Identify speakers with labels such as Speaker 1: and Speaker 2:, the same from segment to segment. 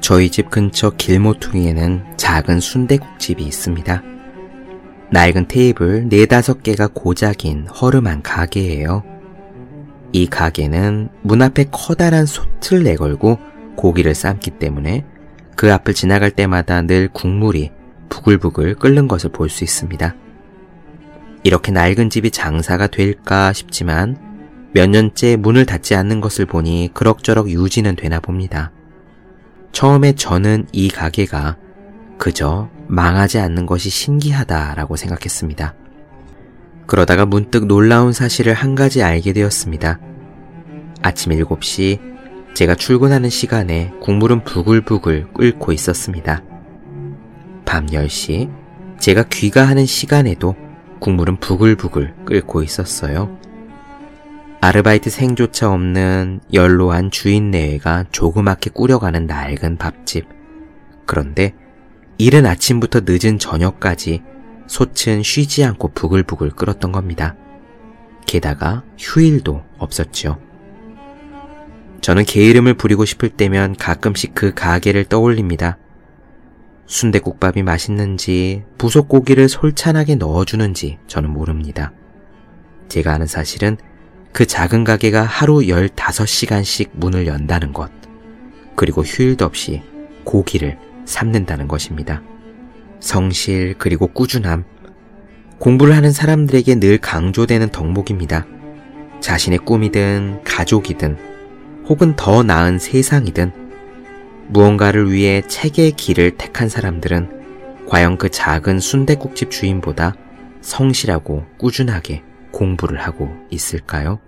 Speaker 1: 저희 집 근처 길모퉁이에는 작은 순대국집이 있습니다. 낡은 테이블 4, 5개가 고작인 허름한 가게예요. 이 가게는 문 앞에 커다란 솥을 내걸고 고기를 삶기 때문에 그 앞을 지나갈 때마다 늘 국물이 부글부글 끓는 것을 볼 수 있습니다. 이렇게 낡은 집이 장사가 될까 싶지만 몇 년째 문을 닫지 않는 것을 보니 그럭저럭 유지는 되나 봅니다. 처음에 저는 이 가게가 그저 망하지 않는 것이 신기하다라고 생각했습니다. 그러다가 문득 놀라운 사실을 한 가지 알게 되었습니다. 아침 7시 제가 출근하는 시간에 국물은 부글부글 끓고 있었습니다. 밤 10시 제가 귀가하는 시간에도 국물은 부글부글 끓고 있었어요. 아르바이트생조차 없는 연로한 주인 내외가 조그맣게 꾸려가는 낡은 밥집. 그런데 이른 아침부터 늦은 저녁까지 솥은 쉬지 않고 부글부글 끓었던 겁니다. 게다가 휴일도 없었지요. 저는 게 이름을 부리고 싶을 때면 가끔씩 그 가게를 떠올립니다. 순대국밥이 맛있는지 부속고기를 솔찬하게 넣어주는지 저는 모릅니다. 제가 아는 사실은 그 작은 가게가 하루 15시간씩 문을 연다는 것, 그리고 휴일도 없이 고기를 삶는다는 것입니다. 성실 그리고 꾸준함, 공부를 하는 사람들에게 늘 강조되는 덕목입니다. 자신의 꿈이든 가족이든 혹은 더 나은 세상이든 무언가를 위해 책의 길을 택한 사람들은 과연 그 작은 순대국집 주인보다 성실하고 꾸준하게 공부를 하고 있을까요?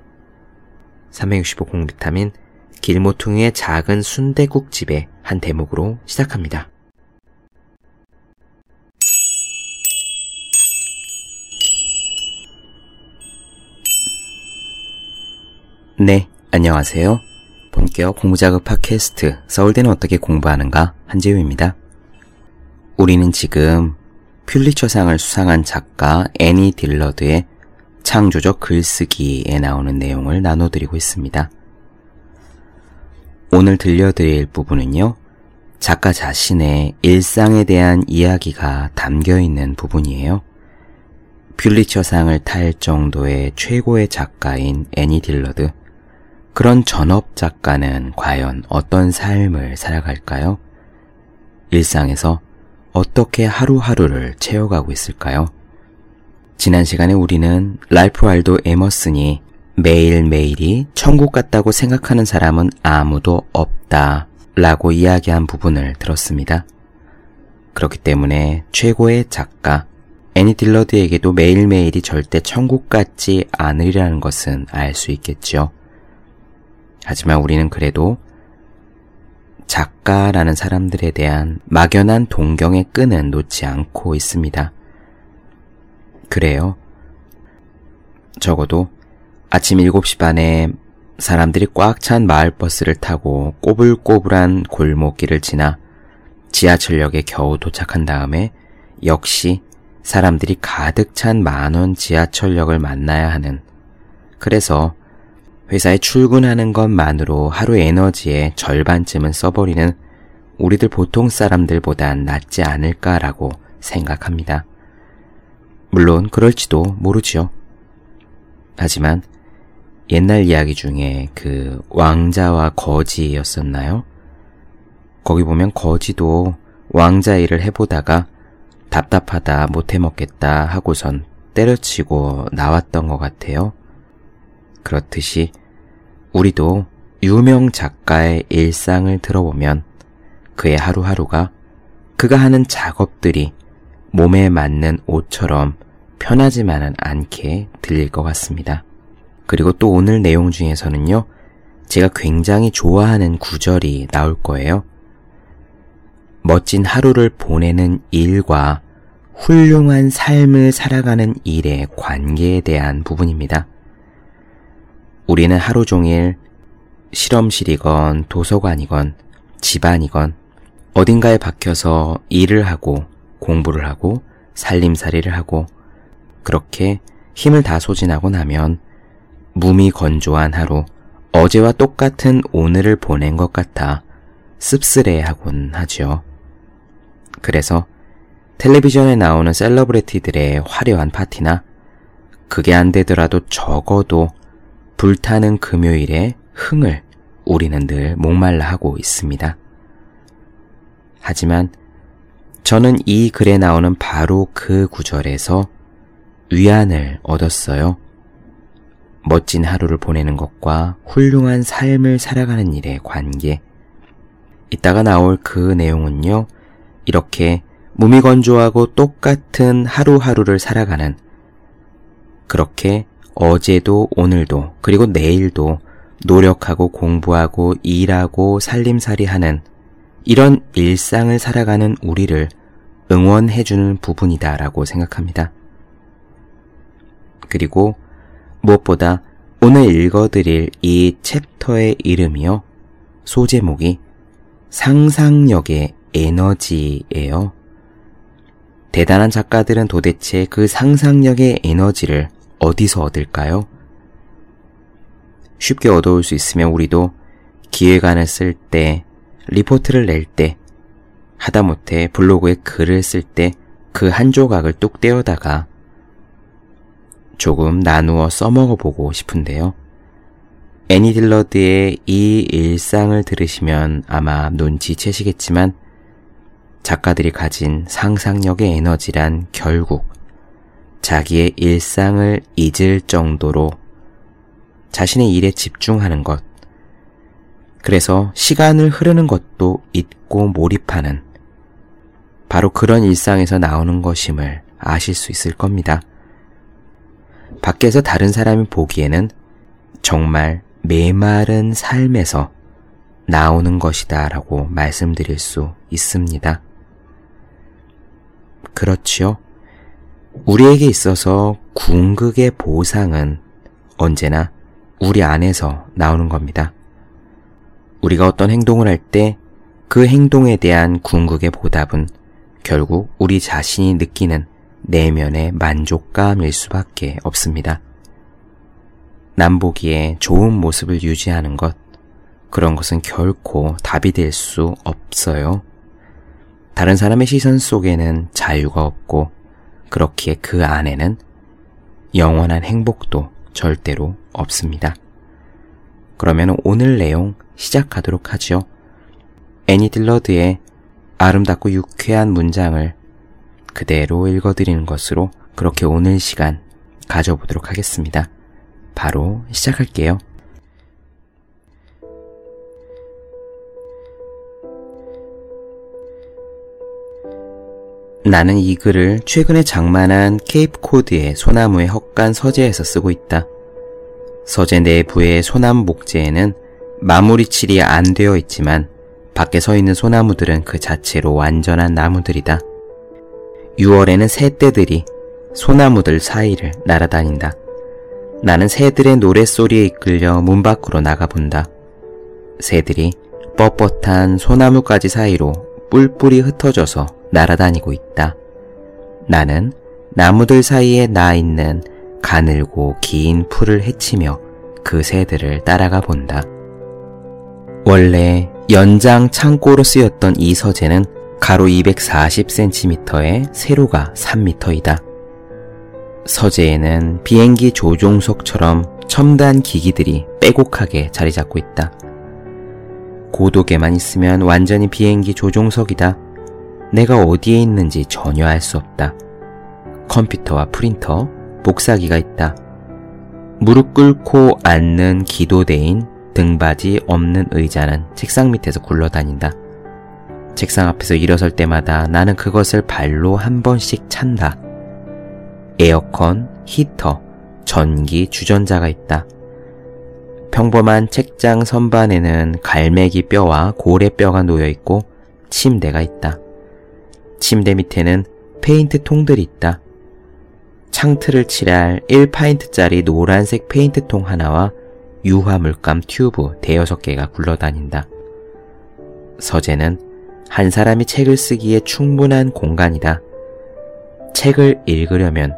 Speaker 1: 365 공비타민 길모퉁이의 작은 순대국집의 한 대목으로 시작합니다. 네, 안녕하세요. 본격 공부자극 팟캐스트 서울대는 어떻게 공부하는가 한재우입니다. 우리는 지금 퓰리처상을 수상한 작가 애니 딜러드의 창조적 글쓰기에 나오는 내용을 나눠드리고 있습니다. 오늘 들려드릴 부분은요, 작가 자신의 일상에 대한 이야기가 담겨 있는 부분이에요. 퓰리처상을 탈 정도의 최고의 작가인 애니 딜러드. 그런 전업 작가는 과연 어떤 삶을 살아갈까요? 일상에서 어떻게 하루하루를 채워가고 있을까요? 지난 시간에 우리는 랄프 알도 에머슨이 매일매일이 천국 같다고 생각하는 사람은 아무도 없다 라고 이야기한 부분을 들었습니다. 그렇기 때문에 최고의 작가 애니 딜러드에게도 매일매일이 절대 천국 같지 않으리라는 것은 알 수 있겠지요. 하지만 우리는 그래도 작가라는 사람들에 대한 막연한 동경의 끈은 놓지 않고 있습니다. 그래요. 적어도 아침 7시 반에 사람들이 꽉 찬 마을버스를 타고 꼬불꼬불한 골목길을 지나 지하철역에 겨우 도착한 다음에 역시 사람들이 가득 찬 만원 지하철역을 만나야 하는 그래서 회사에 출근하는 것만으로 하루 에너지의 절반쯤은 써버리는 우리들 보통 사람들보단 낫지 않을까라고 생각합니다. 물론 그럴지도 모르지요. 하지만 옛날 이야기 중에 그 왕자와 거지였었나요? 거기 보면 거지도 왕자 일을 해보다가 답답하다 못해먹겠다 하고선 때려치고 나왔던 것 같아요. 그렇듯이 우리도 유명 작가의 일상을 들어보면 그의 하루하루가 그가 하는 작업들이 몸에 맞는 옷처럼 편하지만은 않게 들릴 것 같습니다. 그리고 또 오늘 내용 중에서는요, 제가 굉장히 좋아하는 구절이 나올 거예요. 멋진 하루를 보내는 일과 훌륭한 삶을 살아가는 일의 관계에 대한 부분입니다. 우리는 하루 종일 실험실이건 도서관이건 집안이건 어딘가에 박혀서 일을 하고 공부를 하고 살림살이를 하고 그렇게 힘을 다 소진하고 나면 몸이 건조한 하루, 어제와 똑같은 오늘을 보낸 것 같아 씁쓸해하곤 하지요. 그래서 텔레비전에 나오는 셀러브리티들의 화려한 파티나 그게 안 되더라도 적어도 불타는 금요일의 흥을 우리는 늘 목말라 하고 있습니다. 하지만 저는 이 글에 나오는 바로 그 구절에서 위안을 얻었어요. 멋진 하루를 보내는 것과 훌륭한 삶을 살아가는 일의 관계. 이따가 나올 그 내용은요, 이렇게 몸이 건조하고 똑같은 하루하루를 살아가는, 그렇게 어제도 오늘도 그리고 내일도 노력하고 공부하고 일하고 살림살이 하는 이런 일상을 살아가는 우리를 응원해주는 부분이다라고 생각합니다. 그리고 무엇보다 오늘 읽어드릴 이 챕터의 이름이요. 소제목이 상상력의 에너지예요. 대단한 작가들은 도대체 그 상상력의 에너지를 어디서 얻을까요? 쉽게 얻어올 수 있으면 우리도 기획안을 쓸때 리포트를 낼 때, 하다못해 블로그에 글을 쓸 때 그 한 조각을 뚝 떼어다가 조금 나누어 써먹어 보고 싶은데요. 애니 딜러드의 이 일상을 들으시면 아마 눈치채시겠지만 작가들이 가진 상상력의 에너지란 결국 자기의 일상을 잊을 정도로 자신의 일에 집중하는 것, 그래서 시간을 흐르는 것도 잊고 몰입하는 바로 그런 일상에서 나오는 것임을 아실 수 있을 겁니다. 밖에서 다른 사람이 보기에는 정말 메마른 삶에서 나오는 것이다 라고 말씀드릴 수 있습니다. 그렇지요. 우리에게 있어서 궁극의 보상은 언제나 우리 안에서 나오는 겁니다. 우리가 어떤 행동을 할 때 그 행동에 대한 궁극의 보답은 결국 우리 자신이 느끼는 내면의 만족감일 수밖에 없습니다. 남보기에 좋은 모습을 유지하는 것, 그런 것은 결코 답이 될 수 없어요. 다른 사람의 시선 속에는 자유가 없고, 그렇기에 그 안에는 영원한 행복도 절대로 없습니다. 그러면 오늘 내용 시작하도록 하지요. 애니 딜러드의 아름답고 유쾌한 문장을 그대로 읽어드리는 것으로 그렇게 오늘 시간 가져보도록 하겠습니다. 바로 시작할게요. 나는 이 글을 최근에 장만한 케이프코드의 소나무의 헛간 서재에서 쓰고 있다. 서재 내부의 소나무 목재에는 마무리 칠이 안 되어 있지만 밖에 서 있는 소나무들은 그 자체로 완전한 나무들이다. 6월에는 새떼들이 소나무들 사이를 날아다닌다. 나는 새들의 노랫소리에 이끌려 문 밖으로 나가본다. 새들이 뻣뻣한 소나무까지 사이로 뿔뿔이 흩어져서 날아다니고 있다. 나는 나무들 사이에 나 있는 가늘고 긴 풀을 헤치며 그 새들을 따라가 본다. 원래 연장 창고로 쓰였던 이 서재는 가로 240cm에 세로가 3m이다. 서재에는 비행기 조종석처럼 첨단 기기들이 빼곡하게 자리 잡고 있다. 고독에만 있으면 완전히 비행기 조종석이다. 내가 어디에 있는지 전혀 알 수 없다. 컴퓨터와 프린터, 복사기가 있다. 무릎 꿇고 앉는 기도대인 등받이 없는 의자는 책상 밑에서 굴러다닌다. 책상 앞에서 일어설 때마다 나는 그것을 발로 한 번씩 찬다. 에어컨, 히터, 전기, 주전자가 있다. 평범한 책장 선반에는 갈매기 뼈와 고래 뼈가 놓여 있고 침대가 있다. 침대 밑에는 페인트 통들이 있다. 창틀을 칠할 1파인트짜리 노란색 페인트통 하나와 유화 물감 튜브 대여섯 개가 굴러다닌다. 서재는 한 사람이 책을 쓰기에 충분한 공간이다. 책을 읽으려면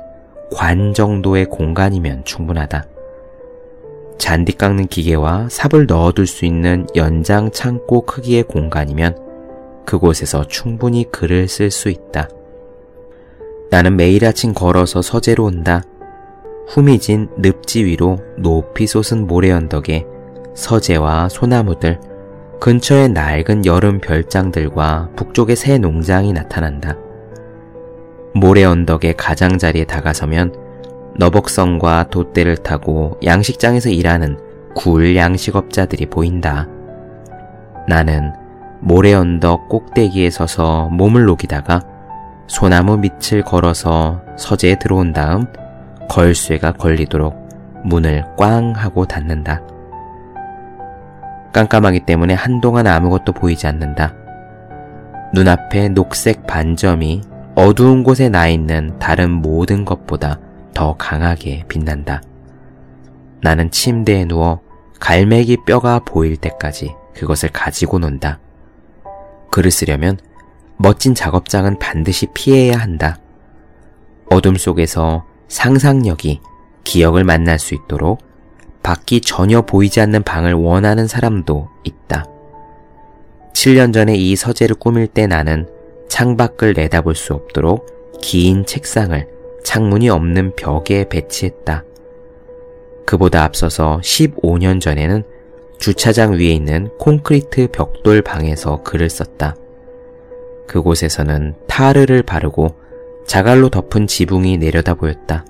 Speaker 1: 관 정도의 공간이면 충분하다. 잔디 깎는 기계와 삽을 넣어둘 수 있는 연장 창고 크기의 공간이면 그곳에서 충분히 글을 쓸 수 있다. 나는 매일 아침 걸어서 서재로 온다. 후미진 늪지 위로 높이 솟은 모래 언덕에 서재와 소나무들, 근처의 낡은 여름 별장들과 북쪽의 새 농장이 나타난다. 모래 언덕의 가장자리에 다가서면 너벅선과 돛대를 타고 양식장에서 일하는 굴 양식업자들이 보인다. 나는 모래 언덕 꼭대기에 서서 몸을 녹이다가 소나무 밑을 걸어서 서재에 들어온 다음 걸쇠가 걸리도록 문을 꽝 하고 닫는다. 깜깜하기 때문에 한동안 아무것도 보이지 않는다. 눈앞에 녹색 반점이 어두운 곳에 나 있는 다른 모든 것보다 더 강하게 빛난다. 나는 침대에 누워 갈매기 뼈가 보일 때까지 그것을 가지고 논다. 글을 쓰려면 멋진 작업장은 반드시 피해야 한다. 어둠 속에서 상상력이 기억을 만날 수 있도록 밖이 전혀 보이지 않는 방을 원하는 사람도 있다. 7년 전에 이 서재를 꾸밀 때 나는 창밖을 내다볼 수 없도록 긴 책상을 창문이 없는 벽에 배치했다. 그보다 앞서서 15년 전에는 주차장 위에 있는 콘크리트 벽돌 방에서 글을 썼다. 그곳에서는 타르를 바르고 자갈로 덮은 지붕이 내려다 보였다.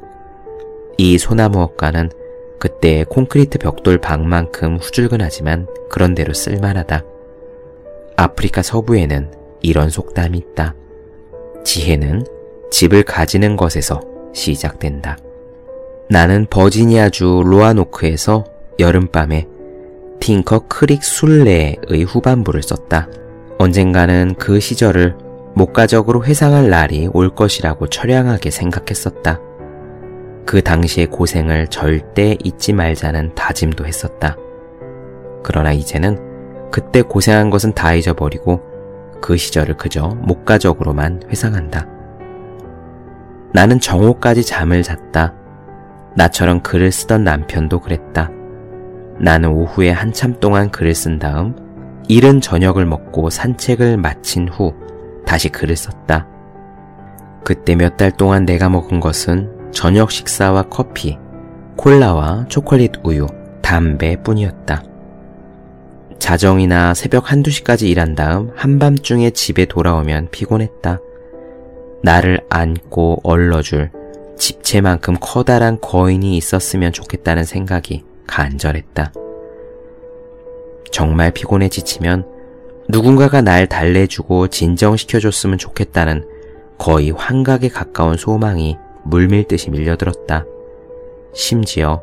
Speaker 1: 이 소나무업가는 그때 콘크리트 벽돌 방만큼 후줄근하지만 그런대로 쓸만하다. 아프리카 서부에는 이런 속담이 있다. 지혜는 집을 가지는 것에서 시작된다. 나는 버지니아주 로아노크에서 여름밤에 팅커 크릭 순례의 후반부를 썼다. 언젠가는 그 시절을 목가적으로 회상할 날이 올 것이라고 철량하게 생각했었다. 그 당시의 고생을 절대 잊지 말자는 다짐도 했었다. 그러나 이제는 그때 고생한 것은 다 잊어버리고 그 시절을 그저 목가적으로만 회상한다. 나는 정오까지 잠을 잤다. 나처럼 글을 쓰던 남편도 그랬다. 나는 오후에 한참 동안 글을 쓴 다음 이른 저녁을 먹고 산책을 마친 후 다시 글을 썼다. 그때 몇 달 동안 내가 먹은 것은 저녁 식사와 커피, 콜라와 초콜릿 우유, 담배 뿐이었다. 자정이나 새벽 한두 시까지 일한 다음 한밤중에 집에 돌아오면 피곤했다. 나를 안고 얼러줄 집채만큼 커다란 거인이 있었으면 좋겠다는 생각이 간절했다. 정말 피곤해 지치면 누군가가 날 달래주고 진정시켜줬으면 좋겠다는 거의 환각에 가까운 소망이 물밀듯이 밀려들었다. 심지어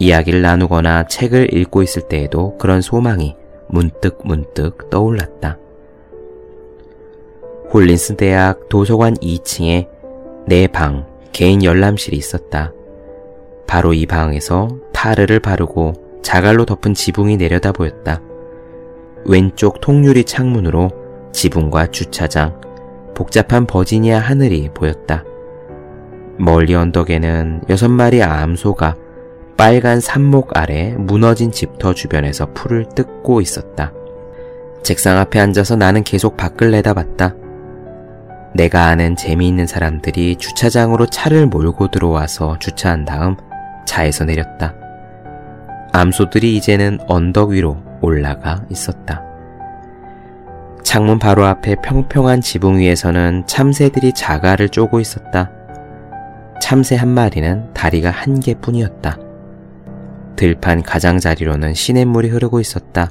Speaker 1: 이야기를 나누거나 책을 읽고 있을 때에도 그런 소망이 문득 문득 떠올랐다. 홀린스 대학 도서관 2층에 내 방 개인 열람실이 있었다. 바로 이 방에서 타르를 바르고 자갈로 덮은 지붕이 내려다 보였다. 왼쪽 통유리 창문으로 지붕과 주차장, 복잡한 버지니아 하늘이 보였다. 멀리 언덕에는 여섯 마리 암소가 빨간 산목 아래 무너진 집터 주변에서 풀을 뜯고 있었다. 책상 앞에 앉아서 나는 계속 밖을 내다봤다. 내가 아는 재미있는 사람들이 주차장으로 차를 몰고 들어와서 주차한 다음 차에서 내렸다. 암소들이 이제는 언덕 위로 올라가 있었다. 창문 바로 앞에 평평한 지붕 위에서는 참새들이 자갈을 쪼고 있었다. 참새 한 마리는 다리가 한 개뿐이었다. 들판 가장자리로는 시냇물이 흐르고 있었다.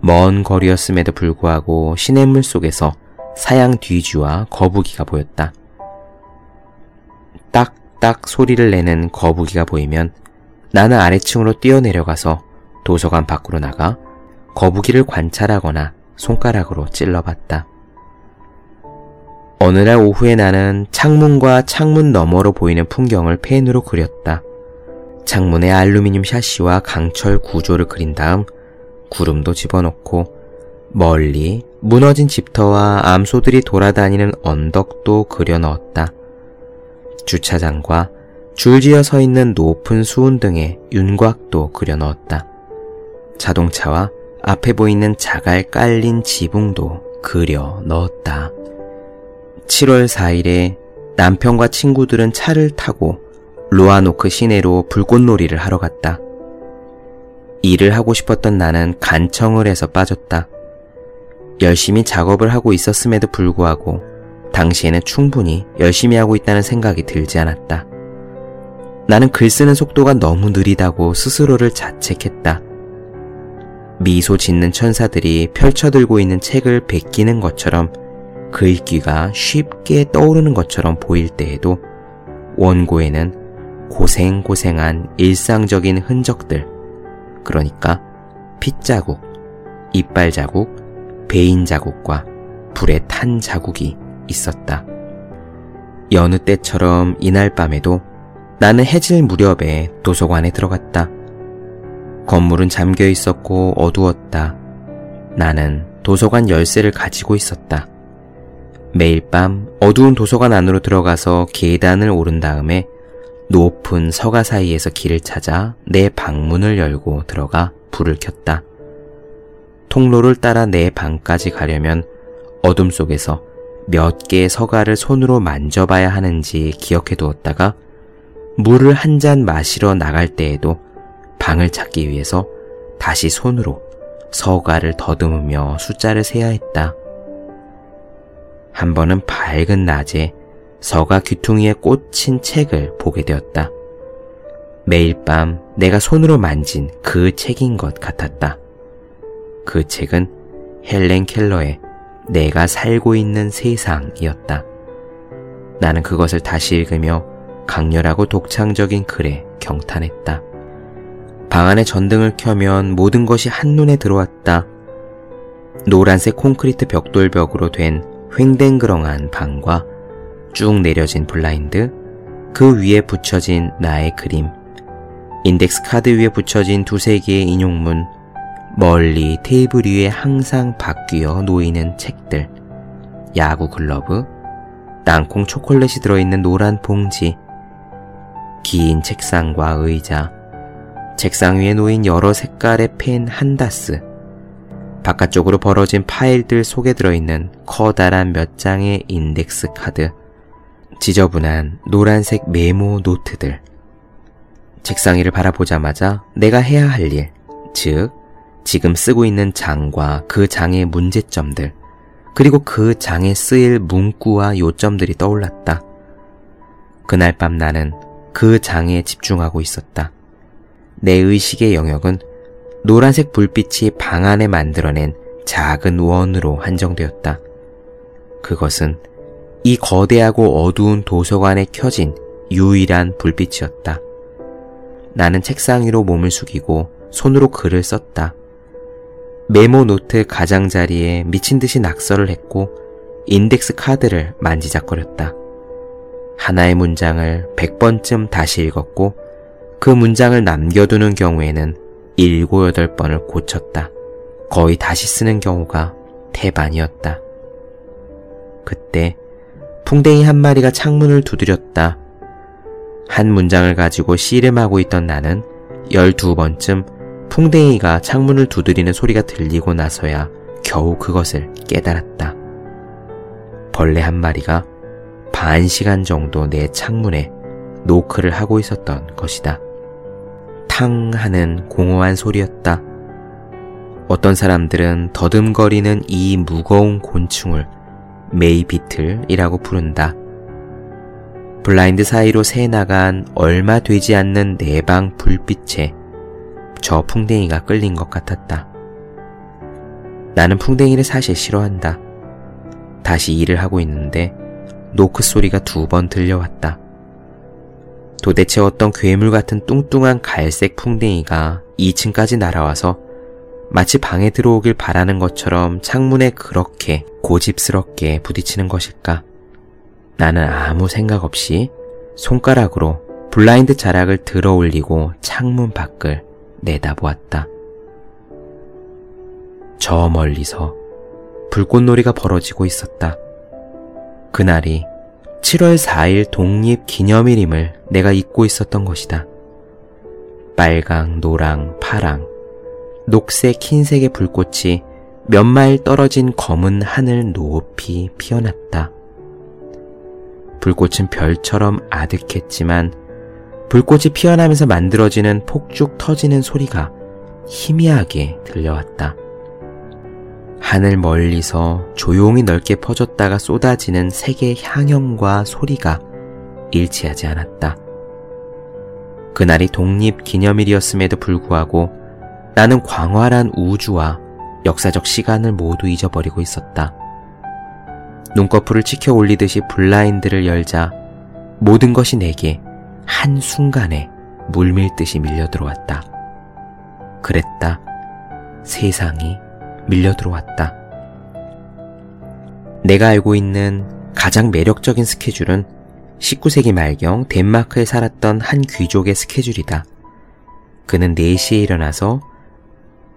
Speaker 1: 먼 거리였음에도 불구하고 시냇물 속에서 사양 뒤쥐와 거북이가 보였다. 딱딱 소리를 내는 거북이가 보이면 나는 아래층으로 뛰어내려가서 도서관 밖으로 나가 거북이를 관찰하거나 손가락으로 찔러봤다. 어느 날 오후에 나는 창문과 창문 너머로 보이는 풍경을 펜으로 그렸다. 창문에 알루미늄 샤시와 강철 구조를 그린 다음 구름도 집어넣고 멀리 무너진 집터와 암소들이 돌아다니는 언덕도 그려 넣었다. 주차장과 줄지어 서 있는 높은 수은등에 윤곽도 그려 넣었다. 자동차와 앞에 보이는 자갈 깔린 지붕도 그려 넣었다. 7월 4일에 남편과 친구들은 차를 타고 로아노크 시내로 불꽃놀이를 하러 갔다. 일을 하고 싶었던 나는 간청을 해서 빠졌다. 열심히 작업을 하고 있었음에도 불구하고 당시에는 충분히 열심히 하고 있다는 생각이 들지 않았다. 나는 글 쓰는 속도가 너무 느리다고 스스로를 자책했다. 미소 짓는 천사들이 펼쳐들고 있는 책을 베끼는 것처럼 글귀가 쉽게 떠오르는 것처럼 보일 때에도 원고에는 고생고생한 일상적인 흔적들, 그러니까 핏자국, 이빨 자국, 베인 자국과 불에 탄 자국이 있었다. 여느 때처럼 이날 밤에도 나는 해질 무렵에 도서관에 들어갔다. 건물은 잠겨 있었고 어두웠다. 나는 도서관 열쇠를 가지고 있었다. 매일 밤 어두운 도서관 안으로 들어가서 계단을 오른 다음에 높은 서가 사이에서 길을 찾아 내 방문을 열고 들어가 불을 켰다. 통로를 따라 내 방까지 가려면 어둠 속에서 몇 개의 서가를 손으로 만져봐야 하는지 기억해 두었다가 물을 한 잔 마시러 나갈 때에도 방을 찾기 위해서 다시 손으로 서가를 더듬으며 숫자를 세야 했다. 한 번은 밝은 낮에 서가 귀퉁이에 꽂힌 책을 보게 되었다. 매일 밤 내가 손으로 만진 그 책인 것 같았다. 그 책은 헬렌 켈러의 내가 살고 있는 세상이었다. 나는 그것을 다시 읽으며 강렬하고 독창적인 글에 경탄했다. 방 안에 전등을 켜면 모든 것이 한눈에 들어왔다. 노란색 콘크리트 벽돌벽으로 된 횡댕그렁한 방과 쭉 내려진 블라인드, 그 위에 붙여진 나의 그림, 인덱스 카드 위에 붙여진 두세 개의 인용문, 멀리 테이블 위에 항상 바뀌어 놓이는 책들, 야구 글러브, 땅콩 초콜릿이 들어있는 노란 봉지, 긴 책상과 의자, 책상 위에 놓인 여러 색깔의 펜 한 다스, 바깥쪽으로 벌어진 파일들 속에 들어있는 커다란 몇 장의 인덱스 카드, 지저분한 노란색 메모 노트들. 책상 위를 바라보자마자 내가 해야 할 일, 즉, 지금 쓰고 있는 장과 그 장의 문제점들, 그리고 그 장에 쓰일 문구와 요점들이 떠올랐다. 그날 밤 나는 그 장에 집중하고 있었다. 내 의식의 영역은 노란색 불빛이 방 안에 만들어낸 작은 원으로 한정되었다. 그것은 이 거대하고 어두운 도서관에 켜진 유일한 불빛이었다. 나는 책상 위로 몸을 숙이고 손으로 글을 썼다. 메모 노트 가장자리에 미친 듯이 낙서를 했고 인덱스 카드를 만지작거렸다. 하나의 문장을 100번쯤 다시 읽었고 그 문장을 남겨두는 경우에는 7, 8번을 고쳤다. 거의 다시 쓰는 경우가 대반이었다. 그때 풍뎅이 한 마리가 창문을 두드렸다. 한 문장을 가지고 씨름하고 있던 나는 12번쯤 풍뎅이가 창문을 두드리는 소리가 들리고 나서야 겨우 그것을 깨달았다. 벌레 한 마리가 반 시간 정도 내 창문에 노크를 하고 있었던 것이다. 탕 하는 공허한 소리였다. 어떤 사람들은 더듬거리는 이 무거운 곤충을 메이비틀이라고 부른다. 블라인드 사이로 새 나간 얼마 되지 않는 내방 불빛에 저 풍뎅이가 끌린 것 같았다. 나는 풍뎅이를 사실 싫어한다. 다시 일을 하고 있는데 노크 소리가 두 번 들려왔다. 도대체 어떤 괴물 같은 뚱뚱한 갈색 풍뎅이가 2층까지 날아와서 마치 방에 들어오길 바라는 것처럼 창문에 그렇게 고집스럽게 부딪히는 것일까? 나는 아무 생각 없이 손가락으로 블라인드 자락을 들어 올리고 창문 밖을 내다보았다. 저 멀리서 불꽃놀이가 벌어지고 있었다. 그날이 7월 4일 독립 기념일임을 내가 잊고 있었던 것이다. 빨강, 노랑, 파랑, 녹색, 흰색의 불꽃이 몇 마일 떨어진 검은 하늘 높이 피어났다. 불꽃은 별처럼 아득했지만 불꽃이 피어나면서 만들어지는 폭죽 터지는 소리가 희미하게 들려왔다. 하늘 멀리서 조용히 넓게 퍼졌다가 쏟아지는 색의 향연과 소리가 일치하지 않았다. 그날이 독립 기념일이었음에도 불구하고 나는 광활한 우주와 역사적 시간을 모두 잊어버리고 있었다. 눈꺼풀을 치켜 올리듯이 블라인드를 열자 모든 것이 내게 한순간에 물밀듯이 밀려 들어왔다. 그랬다. 세상이 밀려 들어왔다. 내가 알고 있는 가장 매력적인 스케줄은 19세기 말경 덴마크에 살았던 한 귀족의 스케줄이다. 그는 4시에 일어나서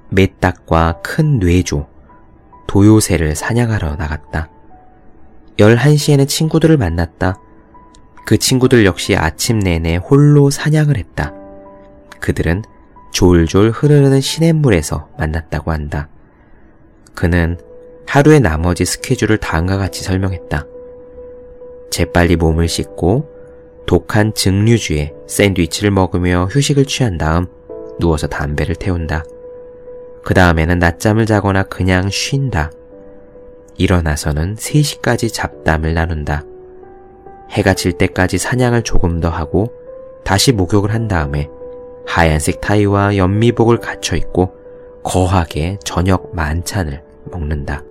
Speaker 1: 메딱과큰 뇌조, 도요새를 사냥하러 나갔다. 11시에는 친구들을 만났다. 그 친구들 역시 아침 내내 홀로 사냥을 했다. 그들은 졸졸 흐르는 시냇물에서 만났다고 한다. 그는 하루의 나머지 스케줄을 다음과 같이 설명했다. 재빨리 몸을 씻고 독한 증류주에 샌드위치를 먹으며 휴식을 취한 다음 누워서 담배를 태운다. 그 다음에는 낮잠을 자거나 그냥 쉰다. 일어나서는 3시까지 잡담을 나눈다. 해가 질 때까지 사냥을 조금 더 하고 다시 목욕을 한 다음에 하얀색 타이와 연미복을 갖춰 입고 거하게 저녁 만찬을 먹는다.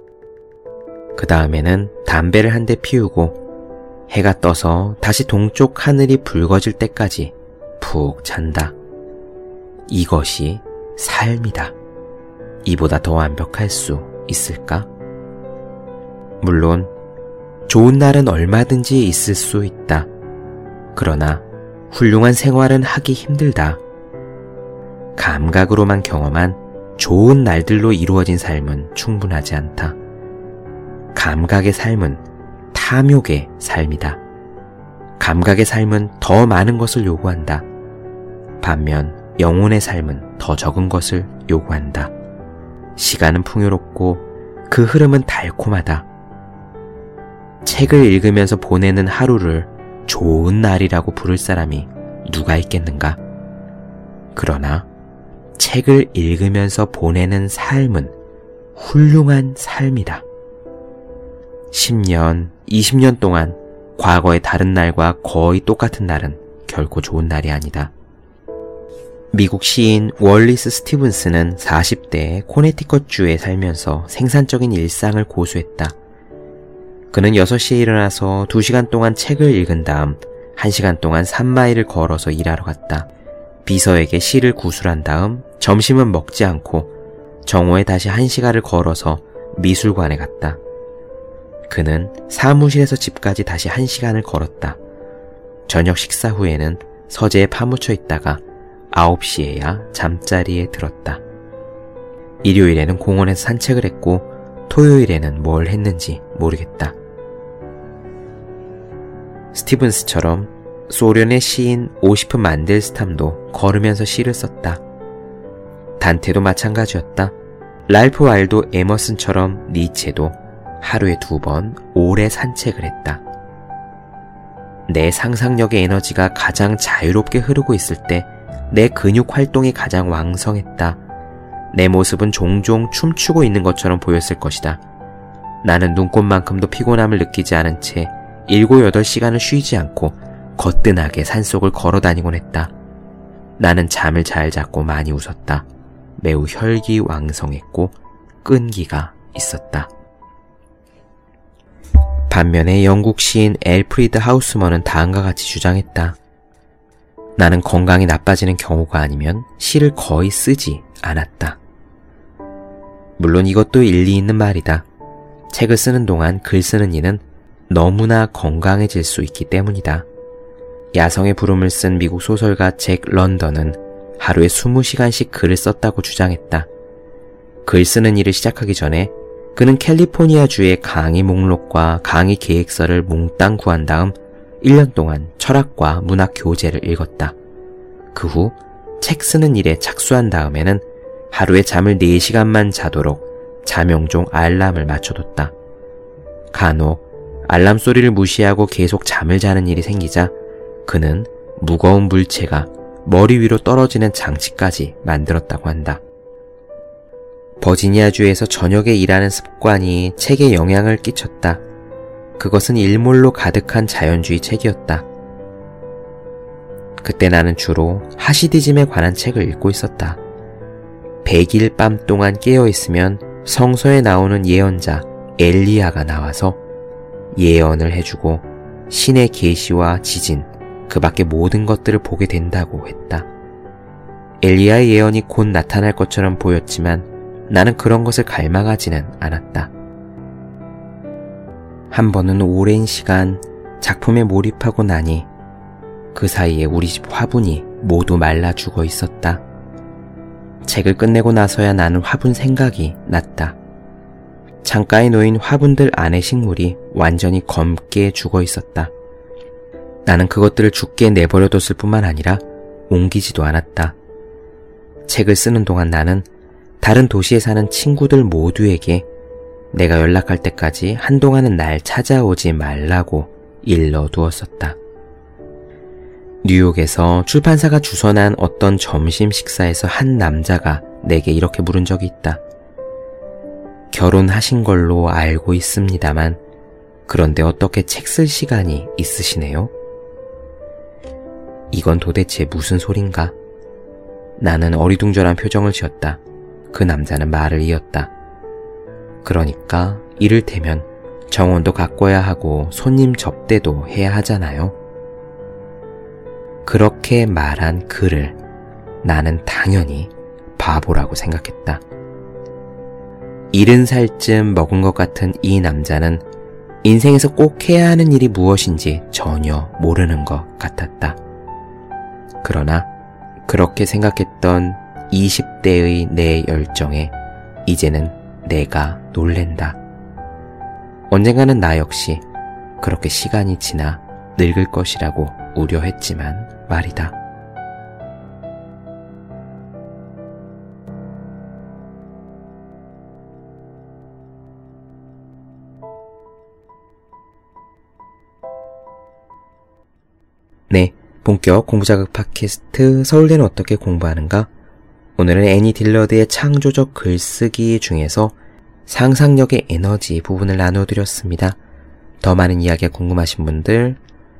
Speaker 1: 그 다음에는 담배를 한 대 피우고 해가 떠서 다시 동쪽 하늘이 붉어질 때까지 푹 잔다. 이것이 삶이다. 이보다 더 완벽할 수 있을까? 물론, 좋은 날은 얼마든지 있을 수 있다. 그러나, 훌륭한 생활은 하기 힘들다. 감각으로만 경험한 좋은 날들로 이루어진 삶은 충분하지 않다. 감각의 삶은 탐욕의 삶이다. 감각의 삶은 더 많은 것을 요구한다. 반면 영혼의 삶은 더 적은 것을 요구한다. 시간은 풍요롭고 그 흐름은 달콤하다. 책을 읽으면서 보내는 하루를 좋은 날이라고 부를 사람이 누가 있겠는가? 그러나 책을 읽으면서 보내는 삶은 훌륭한 삶이다. 10년, 20년 동안 과거의 다른 날과 거의 똑같은 날은 결코 좋은 날이 아니다. 미국 시인 월리스 스티븐스는 40대에 코네티컷주에 살면서 생산적인 일상을 고수했다. 그는 6시에 일어나서 2시간 동안 책을 읽은 다음 1시간 동안 3마일을 걸어서 일하러 갔다. 비서에게 시를 구술한 다음 점심은 먹지 않고 정오에 다시 한 시간을 걸어서 미술관에 갔다. 그는 사무실에서 집까지 다시 한 시간을 걸었다. 저녁 식사 후에는 서재에 파묻혀 있다가 9시에야 잠자리에 들었다. 일요일에는 공원에서 산책을 했고 토요일에는 뭘 했는지 모르겠다. 스티븐스처럼 소련의 시인 오시프 만델스탐도 걸으면서 시를 썼다. 단테도 마찬가지였다. 랄프 왈도 에머슨처럼 니체도 하루에 두 번 오래 산책을 했다. 내 상상력의 에너지가 가장 자유롭게 흐르고 있을 때 내 근육 활동이 가장 왕성했다. 내 모습은 종종 춤추고 있는 것처럼 보였을 것이다. 나는 눈꽃만큼도 피곤함을 느끼지 않은 채 7, 8시간을 쉬지 않고 거뜬하게 산속을 걸어 다니곤 했다. 나는 잠을 잘 잤고 많이 웃었다. 매우 혈기왕성했고 끈기가 있었다. 반면에 영국 시인 엘프리드 하우스먼은 다음과 같이 주장했다. 나는 건강이 나빠지는 경우가 아니면 시를 거의 쓰지 않았다. 물론 이것도 일리 있는 말이다. 책을 쓰는 동안 글 쓰는 이는 너무나 건강해질 수 있기 때문이다. 야성의 부름을 쓴 미국 소설가 잭 런던은 하루에 20시간씩 글을 썼다고 주장했다. 글 쓰는 일을 시작하기 전에 그는 캘리포니아주의 강의 목록과 강의 계획서를 몽땅 구한 다음 1년 동안 철학과 문학 교재를 읽었다. 그 후 책 쓰는 일에 착수한 다음에는 하루에 잠을 4시간만 자도록 자명종 알람을 맞춰뒀다. 간혹 알람 소리를 무시하고 계속 잠을 자는 일이 생기자 그는 무거운 물체가 머리 위로 떨어지는 장치까지 만들었다고 한다. 버지니아주에서 저녁에 일하는 습관이 책에 영향을 끼쳤다. 그것은 일몰로 가득한 자연주의 책이었다. 그때 나는 주로 하시디즘에 관한 책을 읽고 있었다. 100일 밤 동안 깨어 있으면 성서에 나오는 예언자 엘리야가 나와서 예언을 해주고 신의 계시와 지진, 그 밖의 모든 것들을 보게 된다고 했다. 엘리야의 예언이 곧 나타날 것처럼 보였지만 나는 그런 것을 갈망하지는 않았다. 한 번은 오랜 시간 작품에 몰입하고 나니 그 사이에 우리 집 화분이 모두 말라 죽어 있었다. 책을 끝내고 나서야 나는 화분 생각이 났다. 창가에 놓인 화분들 안의 식물이 완전히 검게 죽어 있었다. 나는 그것들을 죽게 내버려뒀을 뿐만 아니라 옮기지도 않았다. 책을 쓰는 동안 나는 다른 도시에 사는 친구들 모두에게 내가 연락할 때까지 한동안은 날 찾아오지 말라고 일러 두었었다. 뉴욕에서 출판사가 주선한 어떤 점심 식사에서 한 남자가 내게 이렇게 물은 적이 있다. 결혼하신 걸로 알고 있습니다만, 그런데 어떻게 책 쓸 시간이 있으시네요? 이건 도대체 무슨 소린가? 나는 어리둥절한 표정을 지었다. 그 남자는 말을 이었다. 그러니까 이를테면 정원도 가꿔야 하고 손님 접대도 해야 하잖아요. 그렇게 말한 그를 나는 당연히 바보라고 생각했다. 일흔 살쯤 먹은 것 같은 이 남자는 인생에서 꼭 해야 하는 일이 무엇인지 전혀 모르는 것 같았다. 그러나 그렇게 생각했던 20대의 내 열정에 이제는 내가 놀랜다. 언젠가는 나 역시 그렇게 시간이 지나 늙을 것이라고 우려했지만 말이다. 네. 본격 공부자극 팟캐스트 서울대는 어떻게 공부하는가? 오늘은 애니 딜러드의 창조적 글쓰기 중에서 상상력의 에너지 부분을 나눠드렸습니다. 더 많은 이야기가 궁금하신 분들,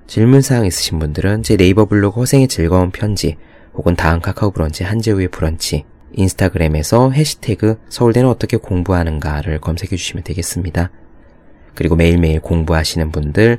Speaker 1: 질문사항 있으신 분들은 제 네이버 블로그 허생의 즐거운 편지 혹은 다음 카카오 브런치 한재우의 브런치 인스타그램에서 해시태그 서울대는 어떻게 공부하는가를 검색해 주시면 되겠습니다. 그리고 매일매일 공부하시는 분들,